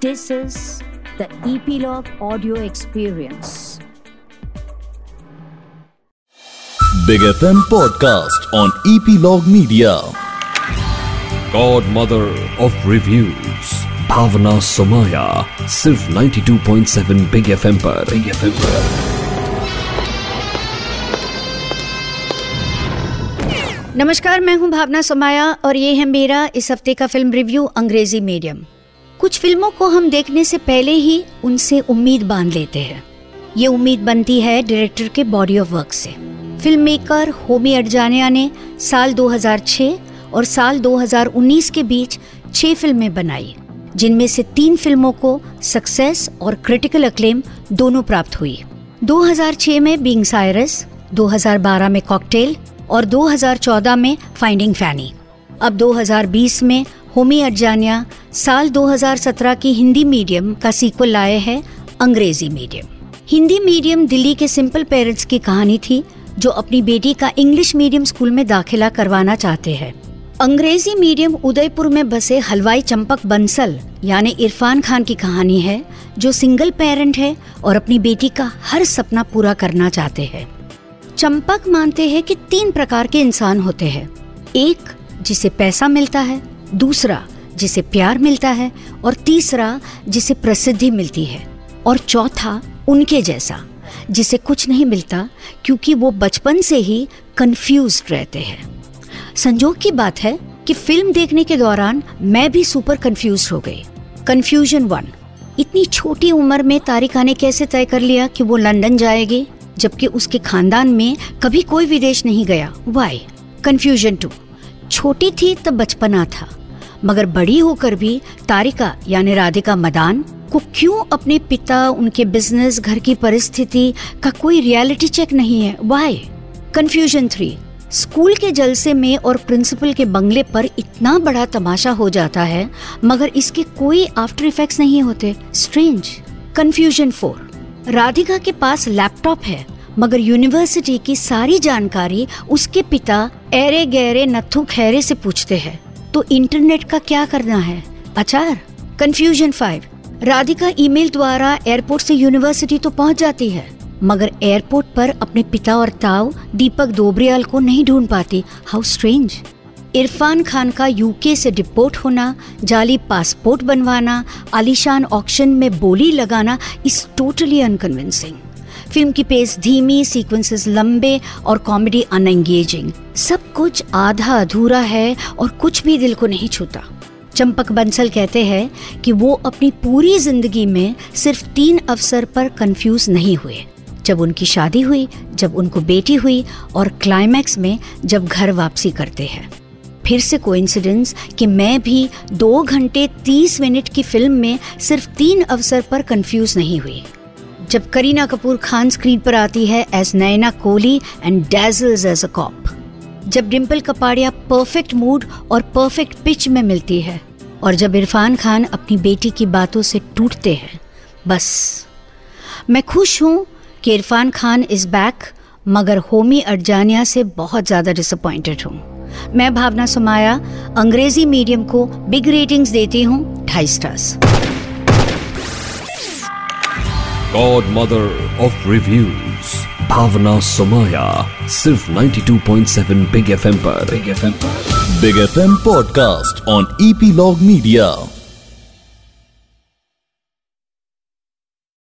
This is the Epilogue Audio Experience. Big FM podcast on Epilogue Media. Godmother of Reviews Bhavna Somaya सिर्फ़ 92.7 big FM पर big FM पर नमस्कार मैं हूँ भावना सोमाया और ये है मेरा इस हफ़्ते का फ़िल्म रिव्यू अंग्रेज़ी मीडियम कुछ फ़िल्मों को हम देखने से पहले ही उनसे उम्मीद बाँध लेते हैं। ये उम्मीद बनती है डायरेक्टर के बॉडी ऑफ़ वर्क से। फ़िल्म मेकर होमी अडजानिया ने साल 2006 और साल 2019 के बीच छह फ़िल्में बनाई, जिनमें से तीन फ़िल्मों को सक्सेस और क्रिटिकल अक्लेम दोनों प्राप्त हुई। 2006 में बीइंग साइरस 2012 में कॉकटेल और 2014 में फाइंडिंग फैनी। अब 2020 में होमी अडजानिया साल 2017 की हिंदी मीडियम का सीक्वल लाए हैं अंग्रेज़ी मीडियम। हिंदी मीडियम दिल्ली के सिंपल पेरेंट्स की कहानी थी, जो अपनी बेटी का इंग्लिश मीडियम स्कूल में दाखिला करवाना चाहते हैं। अंग्रेज़ी मीडियम उदयपुर में बसे हलवाई चंपक बंसल, यानी इरफान खान की कहानी है, जो सिंगल पेरेंट है और अपनी बेटी का हर सपना पूरा करना चाहते हैं। चंपक मानते हैं कि तीन प्रकार के इंसान होते हैं। एक, जिसे पैसा मिलता है दूसरा, जिसे प्यार मिलता है, और तीसरा, जिसे प्रसिद्धि मिलती है। और चौथा, उनके जैसा, जिसे कुछ नहीं मिलता, क्योंकि वो बचपन से ही कंफ्यूज रहते हैं। संजोग की बात है कि फ़िल्म देखने के दौरान मैं भी सुपर कंफ्यूज हो गई। कंफ्यूजन वन इतनी छोटी उम्र में तारिका ने कैसे तय कर लिया कि वो लंदन जाएगी, जबकि उसके खानदान में कभी कोई विदेश नहीं गया? वाई कंफ्यूजन टू छोटी थी तब बचपना था। मगर बड़ी होकर भी तारिका, यानी राधिका मदान, को क्यों अपने पिता, उनके बिज़नेस घर की परिस्थिति का कोई रियलिटी चेक नहीं है? वाई कंफ्यूजन थ्री स्कूल के जलसे में और प्रिंसिपल के बंगले पर इतना बड़ा तमाशा हो जाता है, मगर इसके कोई आफ्टर इफेक्ट्स नहीं होते. स्ट्रेंज कंफ्यूजन फोर राधिका के पास लैपटॉप है, मगर यूनिवर्सिटी की सारी जानकारी उसके पिता एरे गहरे नथु खैरे से पूछते हैं। तो इंटरनेट का क्या करना है? अचार? कंफ्यूजन फाइव राधिका ईमेल द्वारा एयरपोर्ट से यूनिवर्सिटी तो पहुँच जाती है, मगर एयरपोर्ट पर अपने पिता और ताऊ दीपक दोबरियाल को नहीं ढूंढ पाती। हाउ स्ट्रेंज इरफान खान का यूके से डिपोर्ट होना, जाली पासपोर्ट बनवाना, आलिशान ऑक्शन में बोली लगाना इज़ टोटली अनकन्विंसिंग फ़िल्म की पेस धीमी सीक्वेंसेस लंबे और कॉमेडी अनएंगेजिंग सब कुछ आधा अधूरा है और कुछ भी दिल को नहीं छूता। चंपक बंसल कहते हैं कि वो अपनी पूरी ज़िंदगी में सिर्फ़ तीन अवसर पर कंफ्यूज नहीं हुए। जब उनकी शादी हुई, जब उनको बेटी हुई और क्लाइमैक्स में जब घर वापसी करते हैं। फिर से कोइंसिडेंस कि मैं भी दो घंटे तीस मिनट की फ़िल्म में सिर्फ़ तीन अवसर पर कंफ्यूज नहीं हुई। जब करीना कपूर खान स्क्रीन पर आती है as Naina Kohli and dazzles as a cop जब डिम्पल कपाड़िया परफेक्ट मूड और परफेक्ट पिच में मिलती है और जब इरफान खान अपनी बेटी की बातों से टूटते हैं। बस। मैं खुश हूँ कि इरफान खान इज़ बैक मगर होमी अडजानिया से बहुत ज़्यादा डिसअपॉइंटेड हूँ। मैं भावना सुमाया, अंग्रेज़ी मीडियम को बिग रेटिंग्स देती हूँ, ढाई stars Godmother of Reviews Bhavna Somaya सिर्फ 92.7 बिग एफएम पर बिग एफएम पर Big FM podcast on Epilogue Media.